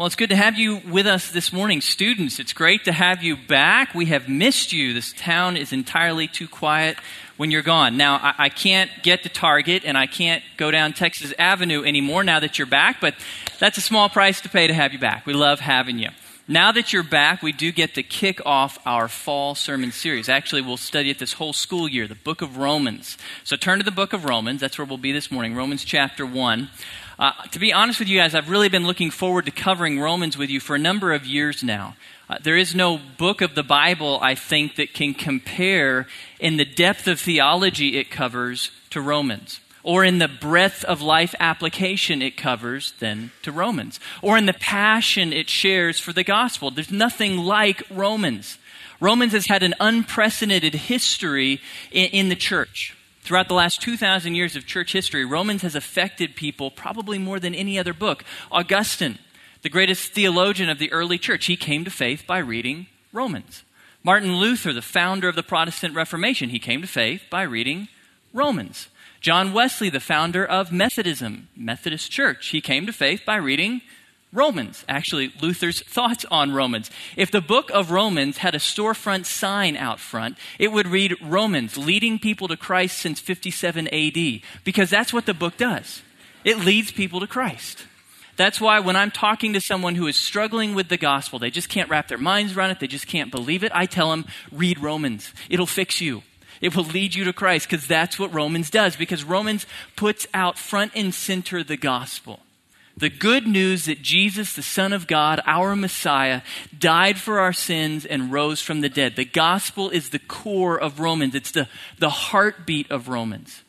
Well, it's good to have you with us this morning. Students, it's great to have you back. We have missed you. This town is entirely too quiet when you're gone. Now, I, I, can't get to Target and I can't go down Texas Avenue anymore now that you're back, but that's a small price to pay to have you back. We love having you. Now that you're back, we do get to kick off our fall sermon series. Actually, we'll study it this whole school year, the book of Romans. So turn to the book of Romans. That's where we'll be this morning, Romans chapter 1. Uh, to be honest with you guys, I've really been looking forward to covering Romans with you for a number of years now. Uh, there is no book of the Bible, I think, that can compare in the depth of theology it covers to Romans, or in the breadth of life application it covers than to Romans, or in the passion it shares for the gospel. There's nothing like Romans. Romans has had an unprecedented history in, in the church. Throughout the last 2,000 years of church history, Romans has affected people probably more than any other book. Augustine, the greatest theologian of the early church, he came to faith by reading Romans. Martin Luther, the founder of the Protestant Reformation, he came to faith by reading Romans. John Wesley, the founder of Methodism, Methodist Church, he came to faith by reading Romans, actually, Luther's thoughts on Romans. If the book of Romans had a storefront sign out front, it would read Romans, leading people to Christ since 57 AD, because that's what the book does. It leads people to Christ. That's why when I'm talking to someone who is struggling with the gospel, they just can't wrap their minds around it, they just can't believe it, I tell them, read Romans. It'll fix you. It will lead you to Christ, because that's what Romans does, because Romans puts out front and center the gospel the good news that Jesus, the Son of God, our Messiah, died for our sins and rose from the dead. The gospel is the core of Romans, it's the, the heartbeat of Romans.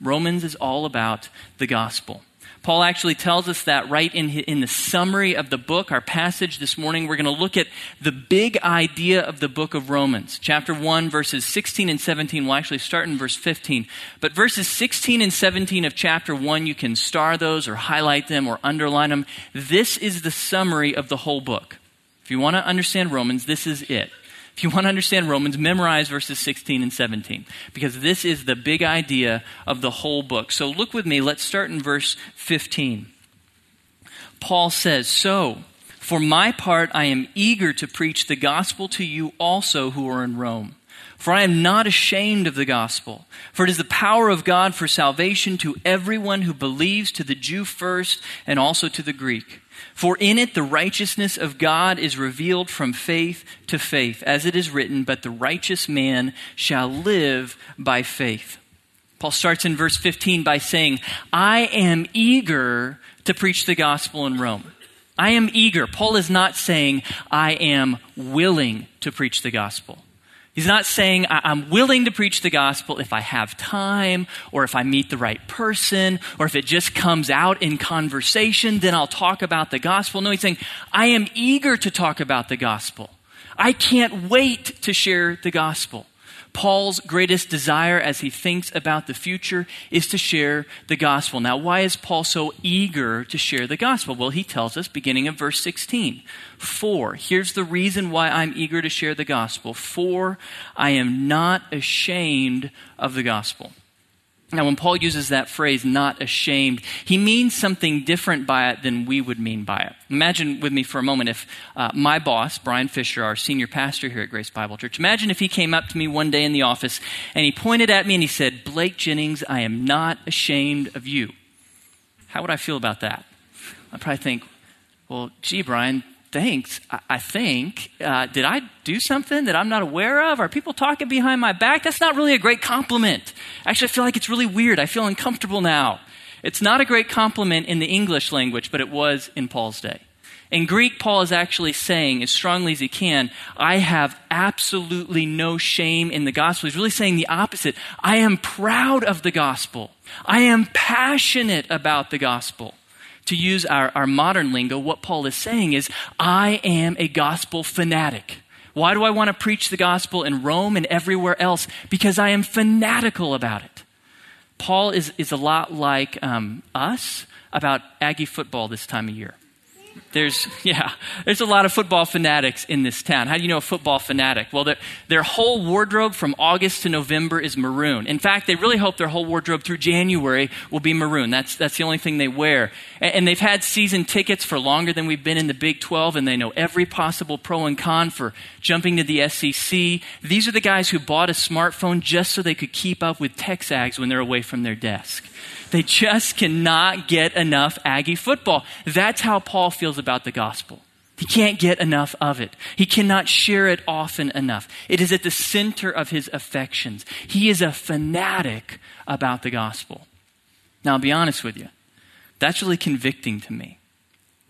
Romans is all about the gospel. Paul actually tells us that right in, in the summary of the book, our passage this morning. We're going to look at the big idea of the book of Romans. Chapter 1, verses 16 and 17. We'll actually start in verse 15. But verses 16 and 17 of chapter 1, you can star those or highlight them or underline them. This is the summary of the whole book. If you want to understand Romans, this is it. If you want to understand Romans, memorize verses 16 and 17 because this is the big idea of the whole book. So look with me. Let's start in verse 15. Paul says, So, for my part, I am eager to preach the gospel to you also who are in Rome. For I am not ashamed of the gospel, for it is the power of God for salvation to everyone who believes, to the Jew first, and also to the Greek. For in it the righteousness of God is revealed from faith to faith, as it is written, But the righteous man shall live by faith. Paul starts in verse 15 by saying, I am eager to preach the gospel in Rome. I am eager. Paul is not saying, I am willing to preach the gospel. He's not saying, I'm willing to preach the gospel if I have time, or if I meet the right person, or if it just comes out in conversation, then I'll talk about the gospel. No, he's saying, I am eager to talk about the gospel. I can't wait to share the gospel. Paul's greatest desire as he thinks about the future is to share the gospel. Now, why is Paul so eager to share the gospel? Well, he tells us beginning of verse 16. For, here's the reason why I'm eager to share the gospel. For I am not ashamed of the gospel. Now, when Paul uses that phrase, not ashamed, he means something different by it than we would mean by it. Imagine with me for a moment if uh, my boss, Brian Fisher, our senior pastor here at Grace Bible Church, imagine if he came up to me one day in the office and he pointed at me and he said, Blake Jennings, I am not ashamed of you. How would I feel about that? I'd probably think, well, gee, Brian, thanks. I, think. Uh, did I do something that I'm not aware of? Are people talking behind my back? That's not really a great compliment. Actually, I feel like it's really weird. I feel uncomfortable now. It's not a great compliment in the English language, but it was in Paul's day. In Greek, Paul is actually saying, as strongly as he can, I have absolutely no shame in the gospel. He's really saying the opposite. I am proud of the gospel. I am passionate about the gospel to use our, our modern lingo, what Paul is saying is, I am a gospel fanatic. Why do I want to preach the gospel in Rome and everywhere else? Because I am fanatical about it. Paul is, is a lot like um, us about Aggie football this time of year. There's, yeah, there's a lot of football fanatics in this town. How do you know a football fanatic? Well, their, their whole wardrobe from August to November is maroon. In fact, they really hope their whole wardrobe through January will be maroon. That's, that's the only thing they wear. And, and they've had season tickets for longer than we've been in the Big 12, and they know every possible pro and con for jumping to the SEC. These are the guys who bought a smartphone just so they could keep up with TexAgs when they're away from their desk. They just cannot get enough Aggie football. That's how Paul feels about the gospel. He can't get enough of it. He cannot share it often enough. It is at the center of his affections. He is a fanatic about the gospel. Now, I'll be honest with you. That's really convicting to me.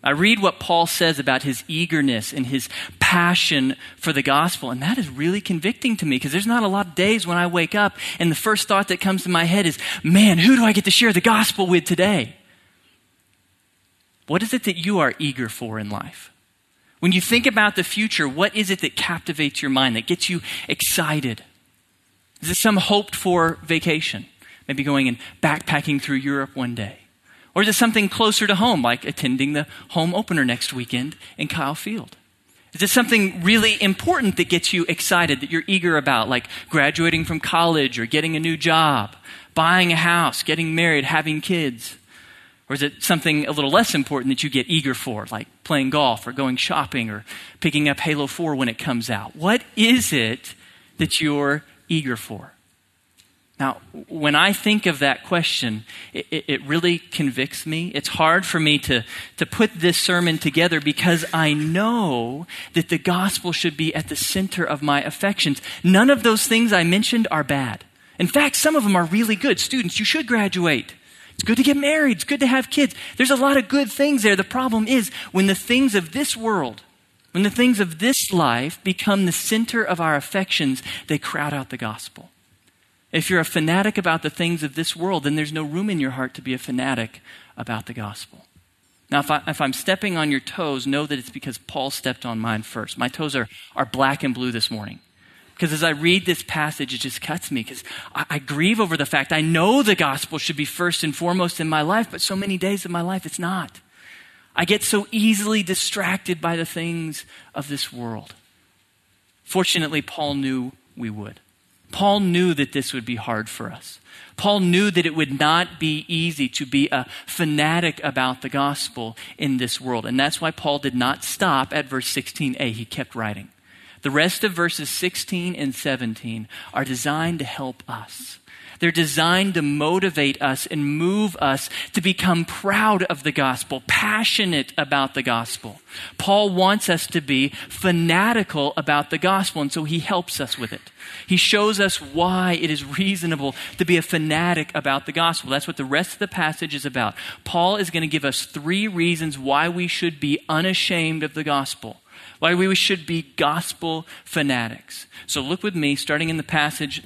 I read what Paul says about his eagerness and his passion for the gospel, and that is really convicting to me because there's not a lot of days when I wake up and the first thought that comes to my head is, man, who do I get to share the gospel with today? What is it that you are eager for in life? When you think about the future, what is it that captivates your mind, that gets you excited? Is it some hoped for vacation? Maybe going and backpacking through Europe one day? Or is it something closer to home, like attending the home opener next weekend in Kyle Field? Is it something really important that gets you excited, that you're eager about, like graduating from college or getting a new job, buying a house, getting married, having kids? Or is it something a little less important that you get eager for, like playing golf or going shopping or picking up Halo 4 when it comes out? What is it that you're eager for? Now, when I think of that question, it, it, really convicts me. It's hard for me to, to put this sermon together because I know that the gospel should be at the center of my affections. None of those things I mentioned are bad. In fact, some of them are really good. Students, you should graduate. It's good to get married. It's good to have kids. There's a lot of good things there. The problem is when the things of this world, when the things of this life become the center of our affections, they crowd out the gospel. If you're a fanatic about the things of this world, then there's no room in your heart to be a fanatic about the gospel. Now, if, I, if I'm stepping on your toes, know that it's because Paul stepped on mine first. My toes are, are black and blue this morning. Because as I read this passage, it just cuts me because I, I grieve over the fact I know the gospel should be first and foremost in my life, but so many days of my life it's not. I get so easily distracted by the things of this world. Fortunately, Paul knew we would. Paul knew that this would be hard for us. Paul knew that it would not be easy to be a fanatic about the gospel in this world. And that's why Paul did not stop at verse 16a. He kept writing. The rest of verses 16 and 17 are designed to help us they're designed to motivate us and move us to become proud of the gospel, passionate about the gospel. Paul wants us to be fanatical about the gospel, and so he helps us with it. He shows us why it is reasonable to be a fanatic about the gospel. That's what the rest of the passage is about. Paul is going to give us three reasons why we should be unashamed of the gospel why we should be gospel fanatics. So look with me, starting in the passage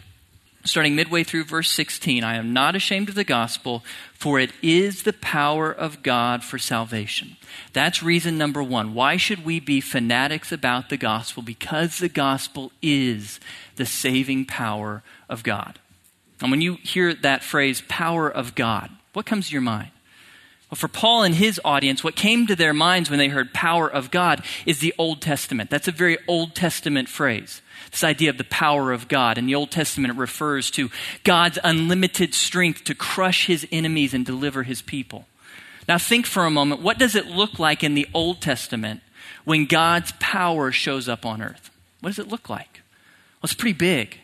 starting midway through verse 16 I am not ashamed of the gospel, for it is the power of God for salvation. That's reason number one. Why should we be fanatics about the gospel? Because the gospel is the saving power of God. And when you hear that phrase, power of God, what comes to your mind? For Paul and his audience, what came to their minds when they heard power of God is the Old Testament. That's a very Old Testament phrase. This idea of the power of God. In the Old Testament, it refers to God's unlimited strength to crush his enemies and deliver his people. Now, think for a moment what does it look like in the Old Testament when God's power shows up on earth? What does it look like? Well, it's pretty big.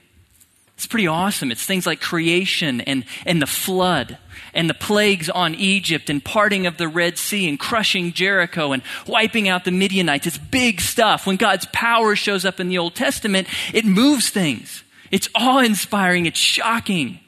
It's pretty awesome. It's things like creation and, and the flood and the plagues on Egypt and parting of the Red Sea and crushing Jericho and wiping out the Midianites. It's big stuff. When God's power shows up in the Old Testament, it moves things. It's awe inspiring. It's shocking.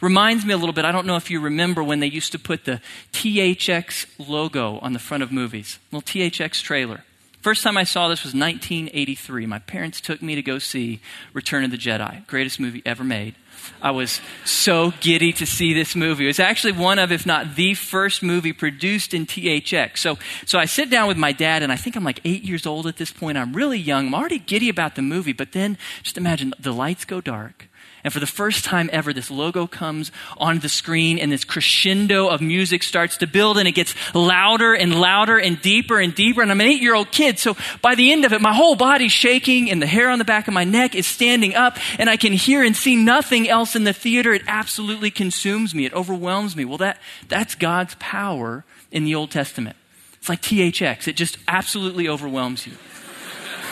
Reminds me a little bit, I don't know if you remember when they used to put the THX logo on the front of movies, little THX trailer. First time I saw this was 1983. My parents took me to go see Return of the Jedi, greatest movie ever made. I was so giddy to see this movie. It was actually one of, if not the first movie produced in THX. So, so I sit down with my dad, and I think I'm like eight years old at this point. I'm really young. I'm already giddy about the movie, but then just imagine the lights go dark, And for the first time ever, this logo comes on the screen and this crescendo of music starts to build and it gets louder and louder and deeper and deeper. And I'm an eight year old kid. So by the end of it, my whole body's shaking and the hair on the back of my neck is standing up and I can hear and see nothing else in the theater. It absolutely consumes me. It overwhelms me. Well, that, that's God's power in the Old Testament. It's like THX. It just absolutely overwhelms you.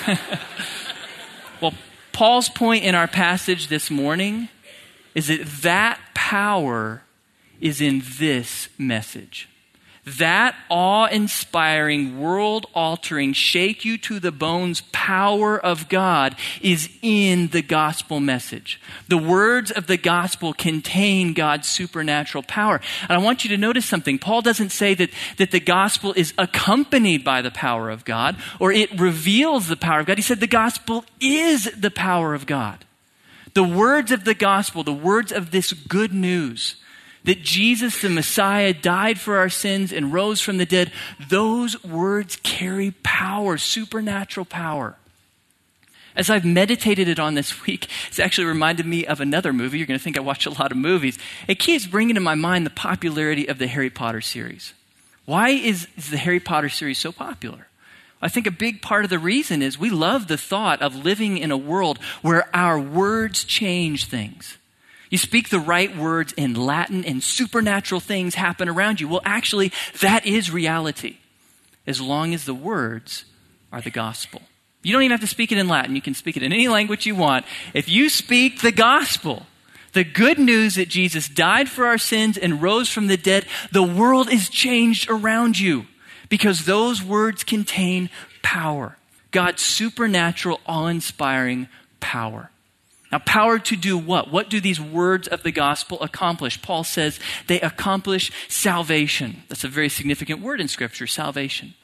well, Paul's point in our passage this morning is that that power is in this message. That awe inspiring, world altering, shake you to the bones power of God is in the gospel message. The words of the gospel contain God's supernatural power. And I want you to notice something. Paul doesn't say that, that the gospel is accompanied by the power of God or it reveals the power of God. He said the gospel is the power of God. The words of the gospel, the words of this good news, that Jesus, the Messiah, died for our sins and rose from the dead, those words carry power, supernatural power. As I've meditated it on this week, it's actually reminded me of another movie. You're going to think I watch a lot of movies. It keeps bringing to my mind the popularity of the Harry Potter series. Why is, is the Harry Potter series so popular? I think a big part of the reason is we love the thought of living in a world where our words change things. You speak the right words in Latin and supernatural things happen around you. Well, actually, that is reality as long as the words are the gospel. You don't even have to speak it in Latin. You can speak it in any language you want. If you speak the gospel, the good news that Jesus died for our sins and rose from the dead, the world is changed around you because those words contain power. God's supernatural, awe inspiring power. Now, power to do what? What do these words of the gospel accomplish? Paul says they accomplish salvation. That's a very significant word in Scripture, salvation.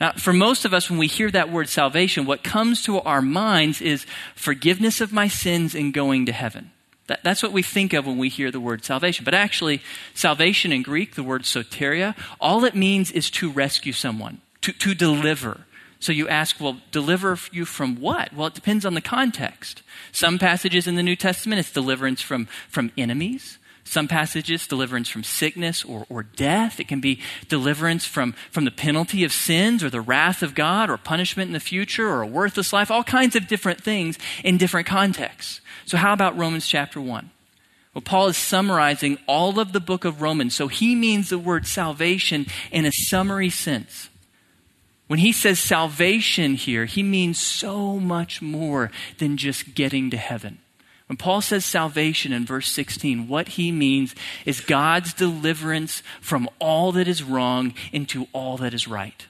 Now, for most of us, when we hear that word salvation, what comes to our minds is forgiveness of my sins and going to heaven. That, that's what we think of when we hear the word salvation. But actually, salvation in Greek, the word soteria, all it means is to rescue someone, to, to deliver. So you ask, well, deliver you from what? Well, it depends on the context. Some passages in the New Testament, it's deliverance from, from enemies. Some passages, deliverance from sickness or, or death. It can be deliverance from, from the penalty of sins or the wrath of God or punishment in the future or a worthless life. All kinds of different things in different contexts. So, how about Romans chapter 1? Well, Paul is summarizing all of the book of Romans. So, he means the word salvation in a summary sense. When he says salvation here, he means so much more than just getting to heaven. When Paul says salvation in verse 16, what he means is God's deliverance from all that is wrong into all that is right.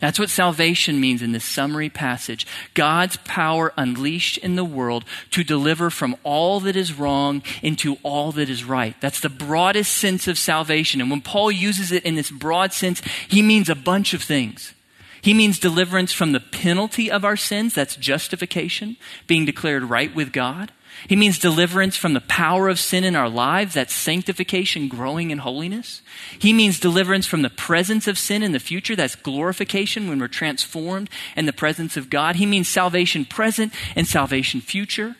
That's what salvation means in this summary passage. God's power unleashed in the world to deliver from all that is wrong into all that is right. That's the broadest sense of salvation. And when Paul uses it in this broad sense, he means a bunch of things. He means deliverance from the penalty of our sins. That's justification, being declared right with God. He means deliverance from the power of sin in our lives. That's sanctification, growing in holiness. He means deliverance from the presence of sin in the future. That's glorification when we're transformed in the presence of God. He means salvation present and salvation future.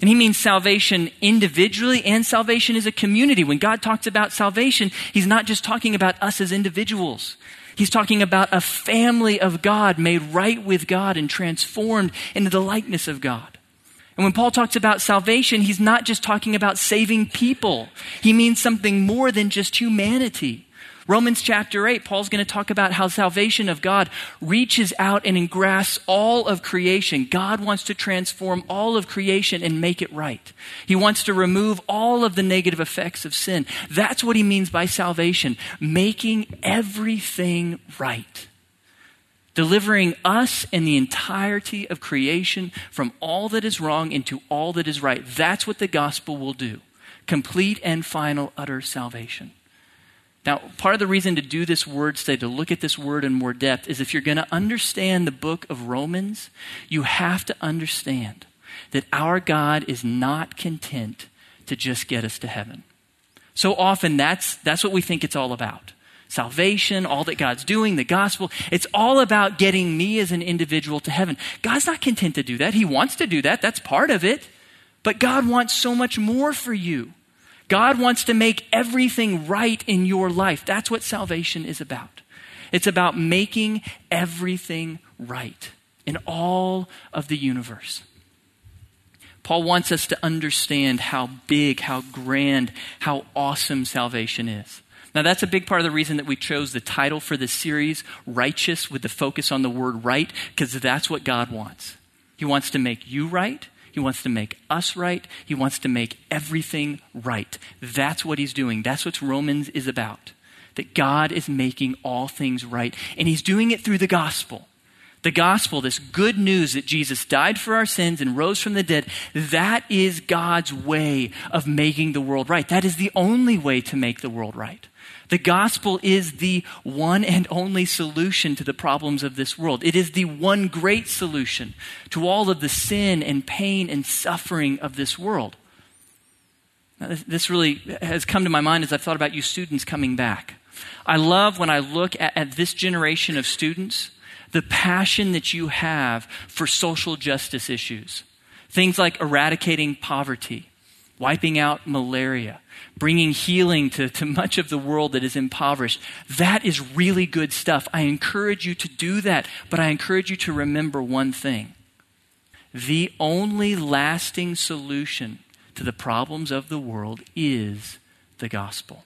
And he means salvation individually and salvation as a community. When God talks about salvation, he's not just talking about us as individuals. He's talking about a family of God made right with God and transformed into the likeness of God. And when Paul talks about salvation, he's not just talking about saving people. He means something more than just humanity. Romans chapter 8, Paul's going to talk about how salvation of God reaches out and engrafts all of creation. God wants to transform all of creation and make it right. He wants to remove all of the negative effects of sin. That's what he means by salvation, making everything right delivering us and the entirety of creation from all that is wrong into all that is right. That's what the gospel will do complete and final, utter salvation. Now, part of the reason to do this word study, to look at this word in more depth, is if you're going to understand the book of Romans, you have to understand that our God is not content to just get us to heaven. So often, that's, that's what we think it's all about salvation, all that God's doing, the gospel. It's all about getting me as an individual to heaven. God's not content to do that. He wants to do that. That's part of it. But God wants so much more for you. God wants to make everything right in your life. That's what salvation is about. It's about making everything right in all of the universe. Paul wants us to understand how big, how grand, how awesome salvation is. Now, that's a big part of the reason that we chose the title for this series, Righteous, with the focus on the word right, because that's what God wants. He wants to make you right. He wants to make us right. He wants to make everything right. That's what he's doing. That's what Romans is about. That God is making all things right. And he's doing it through the gospel. The gospel, this good news that Jesus died for our sins and rose from the dead, that is God's way of making the world right. That is the only way to make the world right. The gospel is the one and only solution to the problems of this world. It is the one great solution to all of the sin and pain and suffering of this world. Now, this really has come to my mind as I've thought about you students coming back. I love when I look at, at this generation of students, the passion that you have for social justice issues. Things like eradicating poverty, wiping out malaria, bringing healing to, to much of the world that is impoverished. That is really good stuff. I encourage you to do that, but I encourage you to remember one thing. The only lasting solution to the problems of the world is the gospel.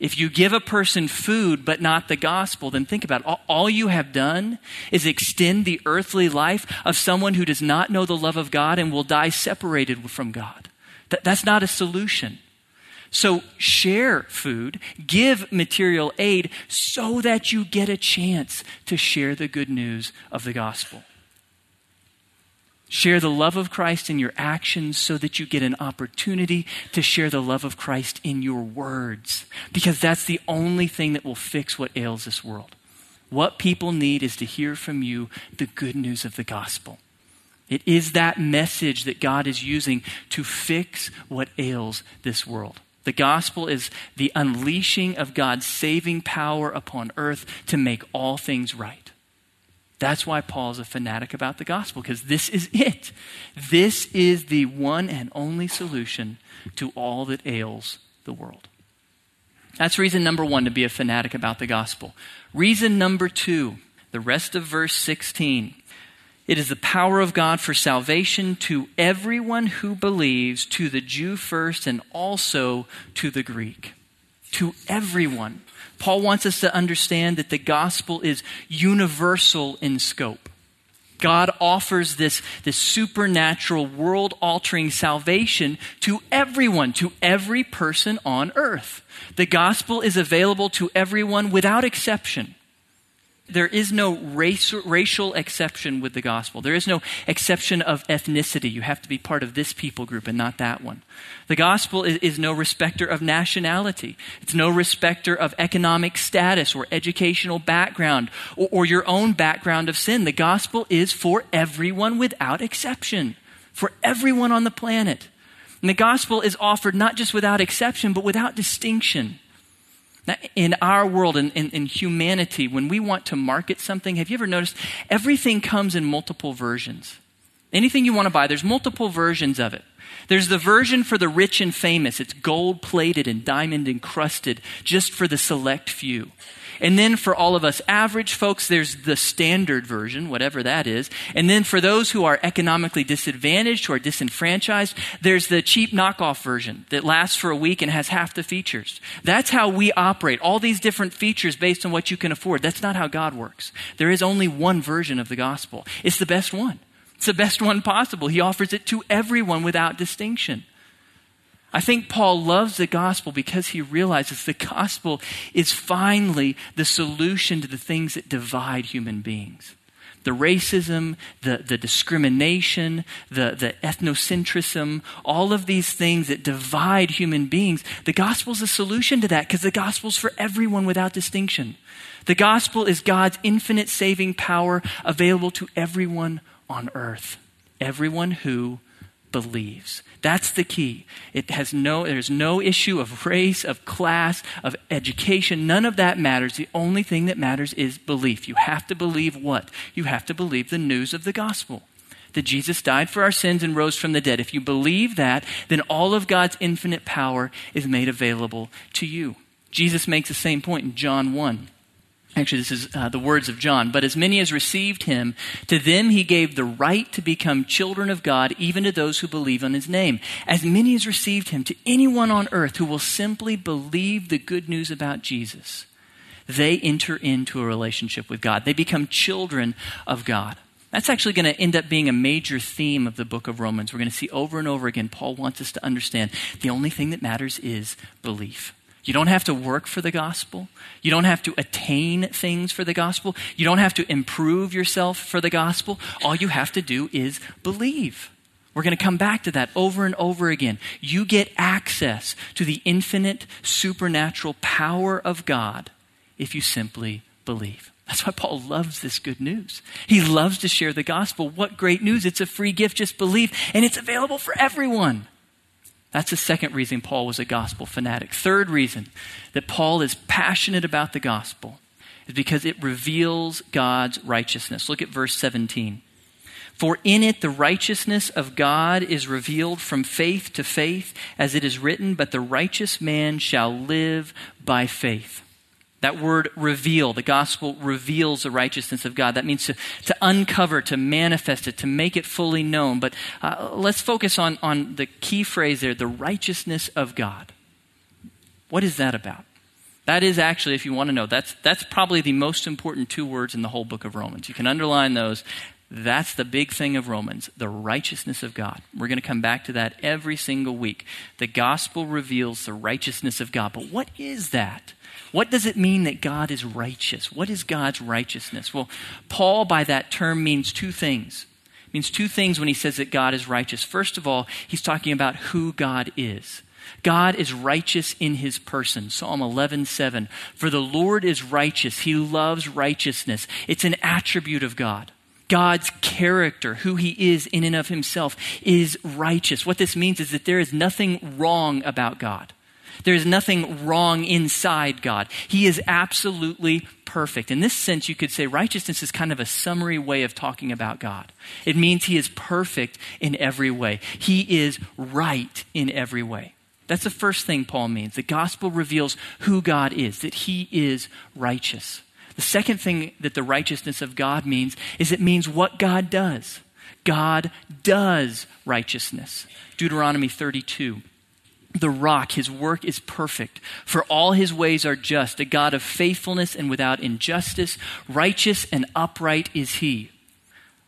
If you give a person food but not the gospel, then think about it. All you have done is extend the earthly life of someone who does not know the love of God and will die separated from God. that's not a solution. So share food, give material aid so that you get a chance to share the good news of the gospel. Share the love of Christ in your actions so that you get an opportunity to share the love of Christ in your words. Because that's the only thing that will fix what ails this world. What people need is to hear from you the good news of the gospel. It is that message that God is using to fix what ails this world. The gospel is the unleashing of God's saving power upon earth to make all things right. That's why Paul's a fanatic about the gospel, because this is it. This is the one and only solution to all that ails the world. That's reason number one to be a fanatic about the gospel. Reason number two, the rest of verse 16. It is the power of God for salvation to everyone who believes, to the Jew first and also to the Greek. To everyone. Paul wants us to understand that the gospel is universal in scope. God offers this, this supernatural, world altering salvation to everyone, to every person on earth. The gospel is available to everyone without exception. There is no race, racial exception with the gospel. There is no exception of ethnicity. You have to be part of this people group and not that one. The gospel is, is, no respecter of nationality. It's no respecter of economic status or educational background or, or your own background of sin. The gospel is for everyone without exception, for everyone on the planet. And the gospel is offered not just without exception, but without distinction. Now, in our world, in, in, in, humanity, when we want to market something, have you ever noticed everything comes in multiple versions? Anything you want to buy, there's multiple versions of it. There's the version for the rich and famous. It's gold plated and diamond encrusted just for the select few. And then for all of us average folks, there's the standard version, whatever that is. And then for those who are economically disadvantaged, who are disenfranchised, there's the cheap knockoff version that lasts for a week and has half the features. That's how we operate. All these different features based on what you can afford. That's not how God works. There is only one version of the gospel. It's the best one. It's the best one possible. He offers it to everyone without distinction. I think Paul loves the gospel because he realizes the gospel is finally the solution to the things that divide human beings. The racism, the, the discrimination, the, the ethnocentrism, all of these things that divide human beings, the gospel is a solution to that because the gospel is for everyone without distinction. The gospel is God's infinite saving power available to everyone on earth, everyone who believes. That's the key. It has no, there's no issue of race, of class, of education. None of that matters. The only thing that matters is belief. You have to believe what? You have to believe the news of the gospel. that Jesus died for our sins and rose from the dead, if you believe that, then all of God's infinite power is made available to you. Jesus makes the same point in John 1. Actually, this is uh, the words of John. But as many as received him, to them he gave the right to become children of God, even to those who believe on his name. As many as received him, to anyone on earth who will simply believe the good news about Jesus, they enter into a relationship with God. They become children of God. That's actually going to end up being a major theme of the book of Romans. We're going to see over and over again, Paul wants us to understand the only thing that matters is belief. You don't have to work for the gospel. You don't have to attain things for the gospel. You don't have to improve yourself for the gospel. All you have to do is believe. We're going to come back to that over and over again. You get access to the infinite supernatural power of God if you simply believe. That's why Paul loves this good news. He loves to share the gospel. What great news! It's a free gift. Just believe, and it's available for everyone. That's the second reason Paul was a gospel fanatic. Third reason that Paul is passionate about the gospel is because it reveals God's righteousness. Look at verse 17. For in it the righteousness of God is revealed from faith to faith, as it is written, But the righteous man shall live by faith. That word reveal, the gospel reveals the righteousness of God. That means to, to uncover, to manifest it, to make it fully known. But uh, let's focus on, on the key phrase there the righteousness of God. What is that about? That is actually, if you want to know, that's, that's probably the most important two words in the whole book of Romans. You can underline those. That's the big thing of Romans, the righteousness of God. We're going to come back to that every single week. The gospel reveals the righteousness of God. But what is that? What does it mean that God is righteous? What is God's righteousness? Well, Paul, by that term, means two things. It means two things when he says that God is righteous. First of all, he's talking about who God is. God is righteous in his person. Psalm 11:7. For the Lord is righteous. He loves righteousness. It's an attribute of God. God's character, who he is in and of himself, is righteous. What this means is that there is nothing wrong about God. There is nothing wrong inside God. He is absolutely perfect. In this sense, you could say righteousness is kind of a summary way of talking about God. It means He is perfect in every way, He is right in every way. That's the first thing Paul means. The gospel reveals who God is, that He is righteous. The second thing that the righteousness of God means is it means what God does. God does righteousness. Deuteronomy 32 the rock. His work is perfect, for all his ways are just, a God of faithfulness and without injustice. Righteous and upright is he.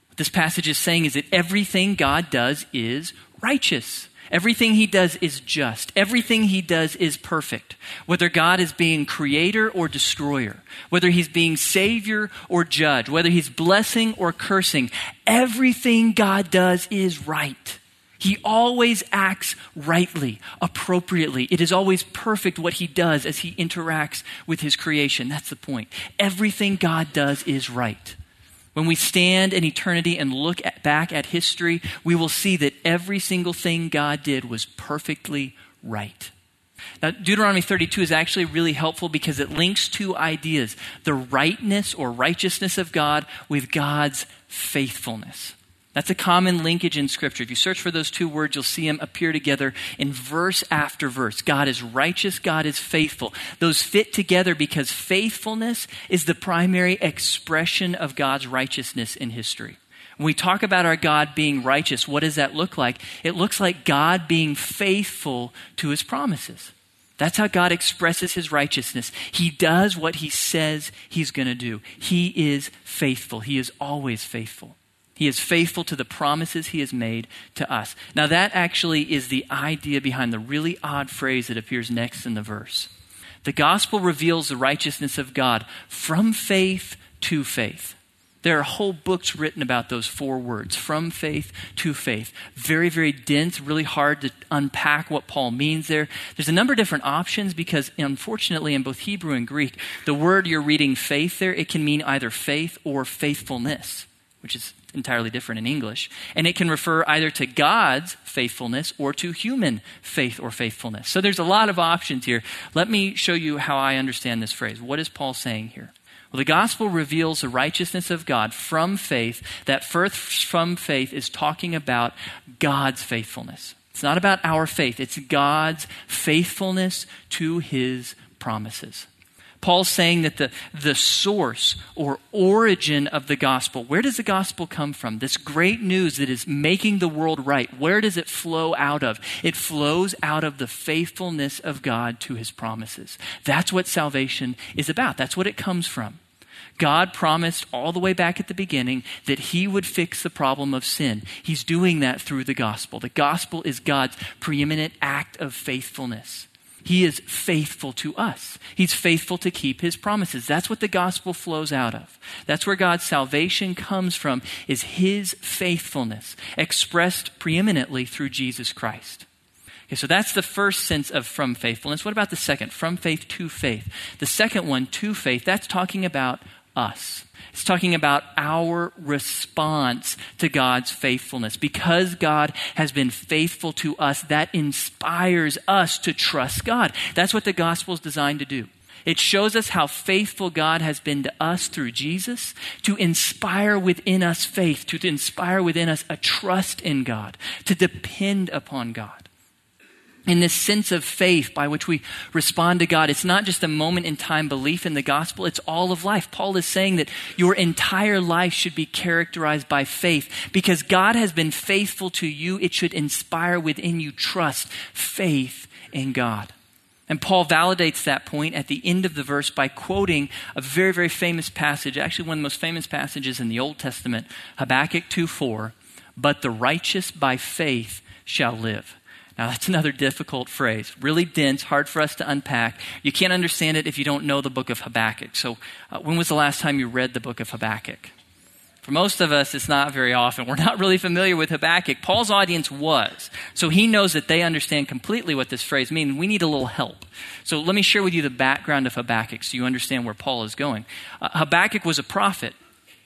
What this passage is saying is that everything God does is righteous. Everything he does is just. Everything he does is perfect. Whether God is being creator or destroyer, whether he's being savior or judge, whether he's blessing or cursing, everything God does is right. He always acts rightly, appropriately. It is always perfect what he does as he interacts with his creation. That's the point. Everything God does is right. When we stand in eternity and look at, back at history, we will see that every single thing God did was perfectly right. Now, Deuteronomy 32 is actually really helpful because it links two ideas the rightness or righteousness of God with God's faithfulness. That's a common linkage in Scripture. If you search for those two words, you'll see them appear together in verse after verse. God is righteous, God is faithful. Those fit together because faithfulness is the primary expression of God's righteousness in history. When we talk about our God being righteous, what does that look like? It looks like God being faithful to his promises. That's how God expresses his righteousness. He does what he says he's going to do. He is faithful. He is always faithful. He is faithful to the promises he has made to us. Now, that actually is the idea behind the really odd phrase that appears next in the verse. The gospel reveals the righteousness of God from faith to faith. There are whole books written about those four words, from faith to faith. Very, very dense, really hard to unpack what Paul means there. There's a number of different options because, unfortunately, in both Hebrew and Greek, the word you're reading faith there, it can mean either faith or faithfulness, which is entirely different in English. And it can refer either to God's faithfulness or to human faith or faithfulness. So there's a lot of options here. Let me show you how I understand this phrase. What is Paul saying here? Well, the gospel reveals the righteousness of God from faith. That first from faith is talking about God's faithfulness. It's not about our faith, it's God's faithfulness to his promises. Paul's saying that the, the source or origin of the gospel, where does the gospel come from? This great news that is making the world right, where does it flow out of? It flows out of the faithfulness of God to his promises. That's what salvation is about. That's what it comes from. God promised all the way back at the beginning that He would fix the problem of sin. He's doing that through the gospel. The gospel is God's preeminent act of faithfulness. He is faithful to us. He's faithful to keep his promises. That's what the gospel flows out of. That's where God's salvation comes from is his faithfulness expressed preeminently through Jesus Christ. Okay, so that's the first sense of from faithfulness. What about the second? From faith to faith. The second one, to faith, that's talking about us. It's talking about our response to God's faithfulness. Because God has been faithful to us, that inspires us to trust God. That's what the gospel is designed to do. It shows us how faithful God has been to us through Jesus to inspire within us faith, to inspire within us a trust in God, to depend upon God in this sense of faith by which we respond to God. It's not just a moment in time belief in the gospel, it's all of life. Paul is saying that your entire life should be characterized by faith because God has been faithful to you. It should inspire within you trust, faith in God. And Paul validates that point at the end of the verse by quoting a very, very famous passage, actually one of the most famous passages in the Old Testament, Habakkuk 2 4. But the righteous by faith shall live. Now, that's another difficult phrase, really dense, hard for us to unpack. You can't understand it if you don't know the book of Habakkuk. So, uh, when was the last time you read the book of Habakkuk? For most of us, it's not very often. We're not really familiar with Habakkuk. Paul's audience was. So he knows that they understand completely what this phrase means. We need a little help. So let me share with you the background of Habakkuk so you understand where Paul is going. Uh, Habakkuk was a prophet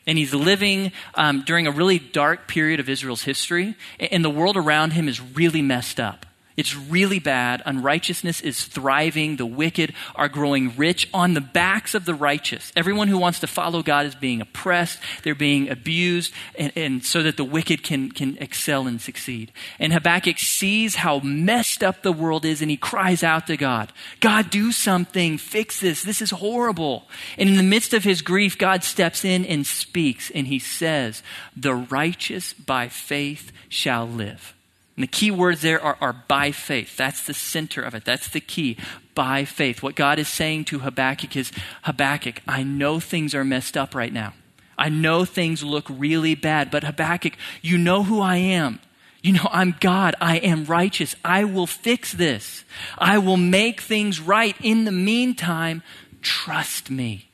and he's living um, during a really dark period of Israel's history, and the world around him is really messed up. It's really bad. Unrighteousness is thriving. The wicked are growing rich on the backs of the righteous. Everyone who wants to follow God is being oppressed. They're being abused, and, and, so that the wicked can, can excel and succeed. And Habakkuk sees how messed up the world is, and he cries out to God God, do something. Fix this. This is horrible. And in the midst of his grief, God steps in and speaks, and he says, The righteous by faith shall live. And the key words there are, are by faith. That's the center of it. That's the key. By faith. What God is saying to Habakkuk is Habakkuk, I know things are messed up right now. I know things look really bad, but Habakkuk, you know who I am. You know, I'm God. I am righteous. I will fix this. I will make things right. In the meantime, trust me.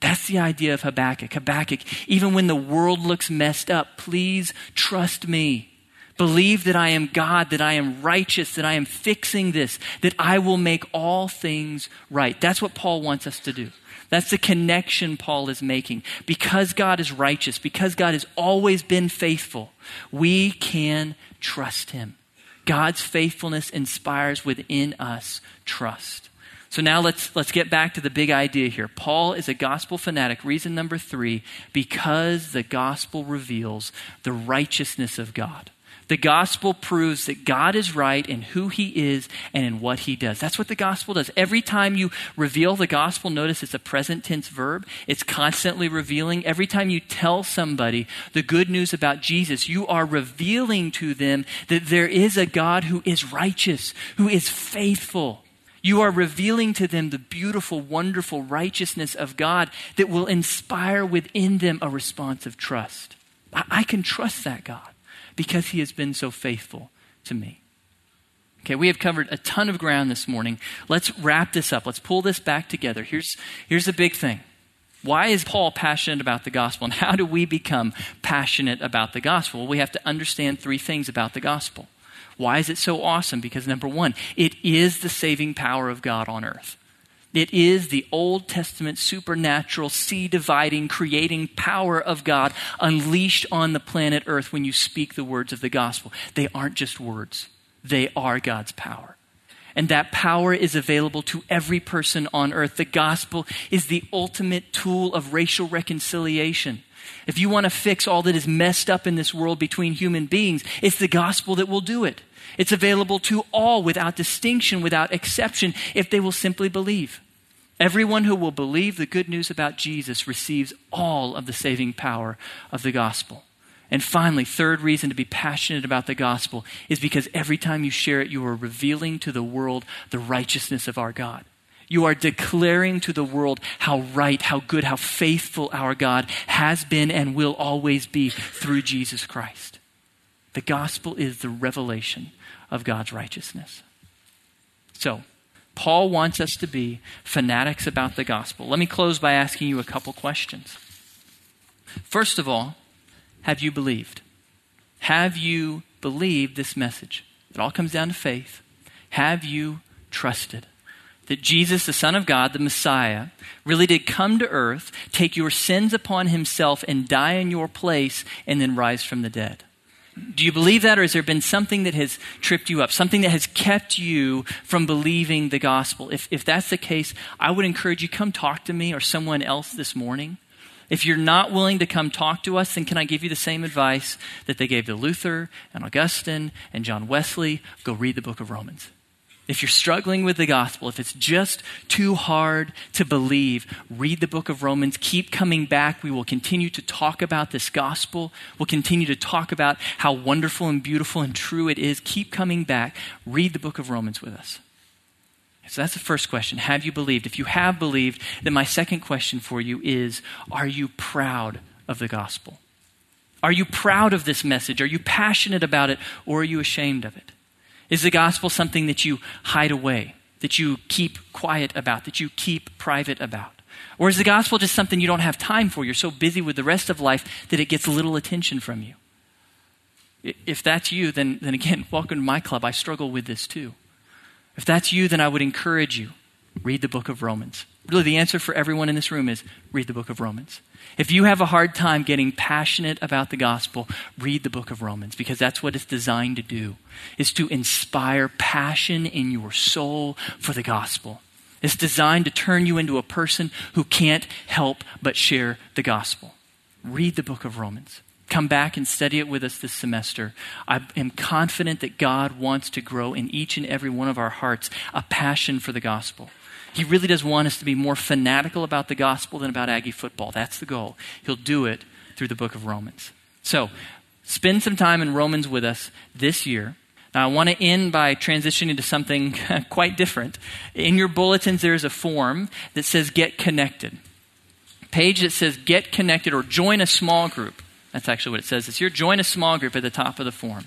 That's the idea of Habakkuk. Habakkuk, even when the world looks messed up, please trust me. Believe that I am God, that I am righteous, that I am fixing this, that I will make all things right. That's what Paul wants us to do. That's the connection Paul is making. Because God is righteous, because God has always been faithful, we can trust him. God's faithfulness inspires within us trust. So now let's, let's get back to the big idea here. Paul is a gospel fanatic. Reason number three, because the gospel reveals the righteousness of God. The gospel proves that God is right in who he is and in what he does. That's what the gospel does. Every time you reveal the gospel, notice it's a present tense verb. It's constantly revealing. Every time you tell somebody the good news about Jesus, you are revealing to them that there is a God who is righteous, who is faithful. You are revealing to them the beautiful, wonderful righteousness of God that will inspire within them a response of trust. I, I can trust that God because he has been so faithful to me. Okay, we have covered a ton of ground this morning. Let's wrap this up. Let's pull this back together. Here's, here's the big thing. Why is Paul passionate about the gospel? And how do we become passionate about the gospel? We have to understand three things about the gospel. Why is it so awesome? Because number one, it is the saving power of God on earth. It is the Old Testament supernatural, sea dividing, creating power of God unleashed on the planet Earth when you speak the words of the gospel. They aren't just words, they are God's power. And that power is available to every person on earth. The gospel is the ultimate tool of racial reconciliation. If you want to fix all that is messed up in this world between human beings, it's the gospel that will do it. It's available to all without distinction, without exception, if they will simply believe. Everyone who will believe the good news about Jesus receives all of the saving power of the gospel. And finally, third reason to be passionate about the gospel is because every time you share it, you are revealing to the world the righteousness of our God. You are declaring to the world how right, how good, how faithful our God has been and will always be through Jesus Christ. The gospel is the revelation of God's righteousness. So, Paul wants us to be fanatics about the gospel. Let me close by asking you a couple questions. First of all, have you believed? Have you believed this message? It all comes down to faith. Have you trusted? that Jesus, the Son of God, the Messiah, really did come to earth, take your sins upon himself, and die in your place, and then rise from the dead. Do you believe that, or has there been something that has tripped you up, something that has kept you from believing the gospel? If, if that's the case, I would encourage you come talk to me or someone else this morning. If you're not willing to come talk to us, then can I give you the same advice that they gave to Luther and Augustine and John Wesley? Go read the book of Romans. If you're struggling with the gospel, if it's just too hard to believe, read the book of Romans. Keep coming back. We will continue to talk about this gospel. We'll continue to talk about how wonderful and beautiful and true it is. Keep coming back. Read the book of Romans with us. So that's the first question. Have you believed? If you have believed, then my second question for you is Are you proud of the gospel? Are you proud of this message? Are you passionate about it? Or are you ashamed of it? Is the gospel something that you hide away, that you keep quiet about, that you keep private about? Or is the gospel just something you don't have time for? You're so busy with the rest of life that it gets little attention from you. If that's you, then, then again, welcome to my club. I struggle with this too. If that's you, then I would encourage you read the book of Romans. Really, the answer for everyone in this room is read the book of Romans. If you have a hard time getting passionate about the gospel, read the book of Romans because that's what it's designed to do, is to inspire passion in your soul for the gospel. It's designed to turn you into a person who can't help but share the gospel. Read the book of Romans. Come back and study it with us this semester. I am confident that God wants to grow in each and every one of our hearts a passion for the gospel. He really does want us to be more fanatical about the gospel than about Aggie football. That's the goal. He'll do it through the book of Romans. So, spend some time in Romans with us this year. Now, I want to end by transitioning to something quite different. In your bulletins, there's a form that says Get Connected. Page that says Get Connected or Join a Small Group. That's actually what it says this year. Join a small group at the top of the form.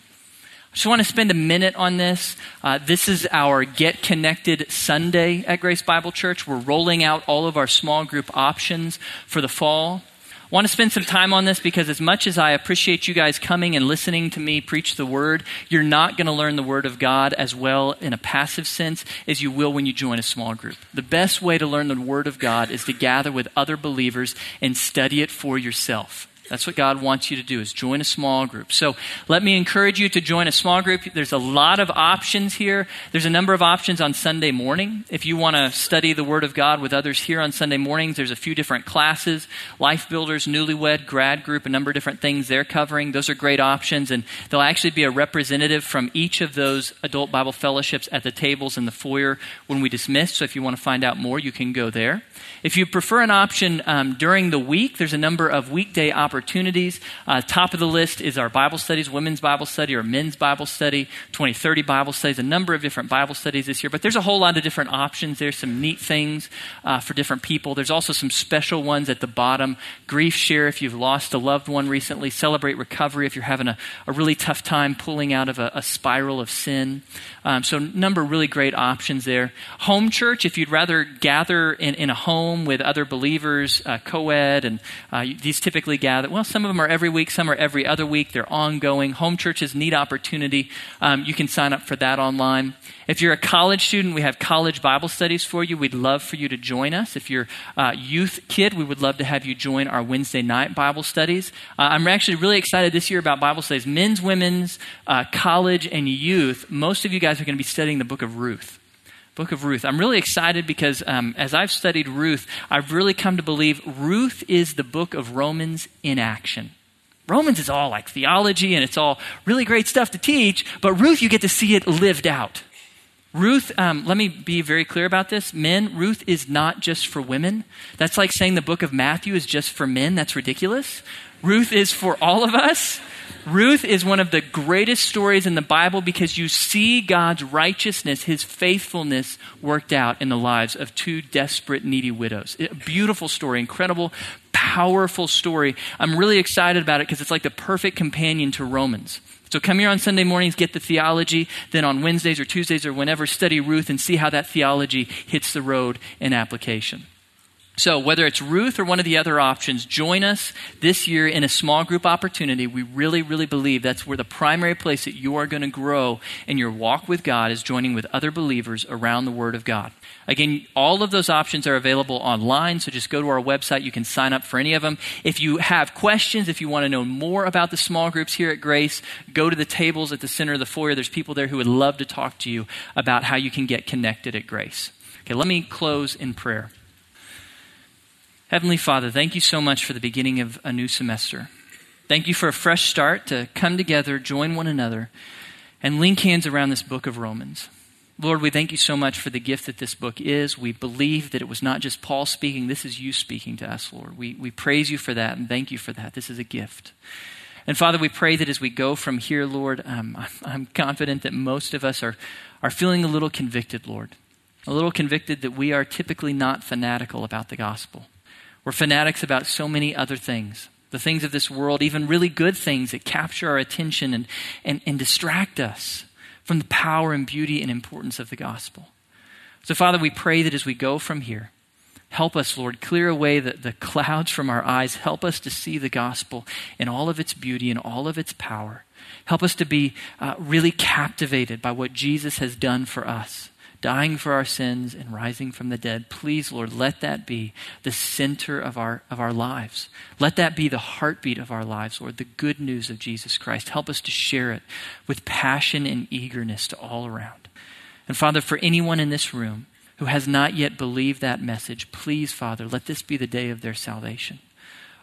Just want to spend a minute on this. Uh, this is our Get Connected Sunday at Grace Bible Church. We're rolling out all of our small group options for the fall. I want to spend some time on this because, as much as I appreciate you guys coming and listening to me preach the Word, you're not going to learn the Word of God as well in a passive sense as you will when you join a small group. The best way to learn the Word of God is to gather with other believers and study it for yourself. That's what God wants you to do is join a small group. So let me encourage you to join a small group. There's a lot of options here. There's a number of options on Sunday morning. If you want to study the Word of God with others here on Sunday mornings, there's a few different classes, life builders, newlywed, grad group, a number of different things they're covering. Those are great options. And there'll actually be a representative from each of those adult Bible fellowships at the tables in the foyer when we dismiss. So if you want to find out more, you can go there. If you prefer an option um, during the week, there's a number of weekday opportunities. Uh, top of the list is our Bible studies, women's Bible study or men's Bible study, 2030 Bible studies, a number of different Bible studies this year. But there's a whole lot of different options. There's some neat things uh, for different people. There's also some special ones at the bottom. Grief share if you've lost a loved one recently. Celebrate recovery if you're having a, a really tough time pulling out of a, a spiral of sin. Um, so, number of really great options there. Home church, if you'd rather gather in, in a home with other believers, uh, co ed, and uh, these typically gather. Well, some of them are every week, some are every other week. They're ongoing. Home church is neat opportunity. Um, you can sign up for that online. If you're a college student, we have college Bible studies for you. We'd love for you to join us. If you're a youth kid, we would love to have you join our Wednesday night Bible studies. Uh, I'm actually really excited this year about Bible studies. Men's, women's, uh, college, and youth. Most of you guys are going to be studying the book of Ruth. Book of Ruth. I'm really excited because um, as I've studied Ruth, I've really come to believe Ruth is the book of Romans in action. Romans is all like theology and it's all really great stuff to teach, but Ruth, you get to see it lived out. Ruth, um, let me be very clear about this. Men, Ruth is not just for women. That's like saying the book of Matthew is just for men. That's ridiculous. Ruth is for all of us. Ruth is one of the greatest stories in the Bible because you see God's righteousness, his faithfulness worked out in the lives of two desperate, needy widows. A beautiful story, incredible, powerful story. I'm really excited about it because it's like the perfect companion to Romans. So come here on Sunday mornings, get the theology. Then on Wednesdays or Tuesdays or whenever, study Ruth and see how that theology hits the road in application. So, whether it's Ruth or one of the other options, join us this year in a small group opportunity. We really, really believe that's where the primary place that you are going to grow in your walk with God is joining with other believers around the Word of God. Again, all of those options are available online, so just go to our website. You can sign up for any of them. If you have questions, if you want to know more about the small groups here at Grace, go to the tables at the center of the foyer. There's people there who would love to talk to you about how you can get connected at Grace. Okay, let me close in prayer. Heavenly Father, thank you so much for the beginning of a new semester. Thank you for a fresh start to come together, join one another, and link hands around this book of Romans. Lord, we thank you so much for the gift that this book is. We believe that it was not just Paul speaking, this is you speaking to us, Lord. We, we praise you for that and thank you for that. This is a gift. And Father, we pray that as we go from here, Lord, um, I'm confident that most of us are, are feeling a little convicted, Lord. A little convicted that we are typically not fanatical about the gospel. We're fanatics about so many other things. The things of this world, even really good things that capture our attention and, and, and distract us from the power and beauty and importance of the gospel. So, Father, we pray that as we go from here, help us, Lord, clear away the, the clouds from our eyes. Help us to see the gospel in all of its beauty and all of its power. Help us to be uh, really captivated by what Jesus has done for us dying for our sins and rising from the dead. Please, Lord, let that be the center of our, of our lives. Let that be the heartbeat of our lives, Lord, the good news of Jesus Christ. Help us to share it with passion and eagerness to all around. And Father, for anyone in this room who has not yet believed that message, please, Father, let this be the day of their salvation.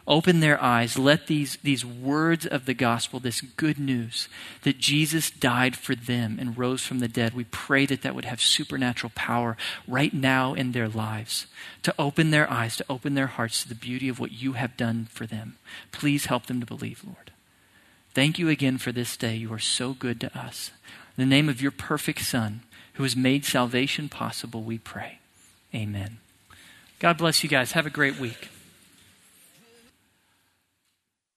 Open their eyes. Let these, these words of the gospel, this good news that Jesus died for them and rose from the dead, we pray that that would have supernatural power right now in their lives to open their eyes, to open their hearts to the beauty of what you have done for them. Please help them to believe, Lord. Thank you again for this day. You are so good to us. In the name of your perfect Son, who has made salvation possible, we pray. Amen. God bless you guys. Have a great week.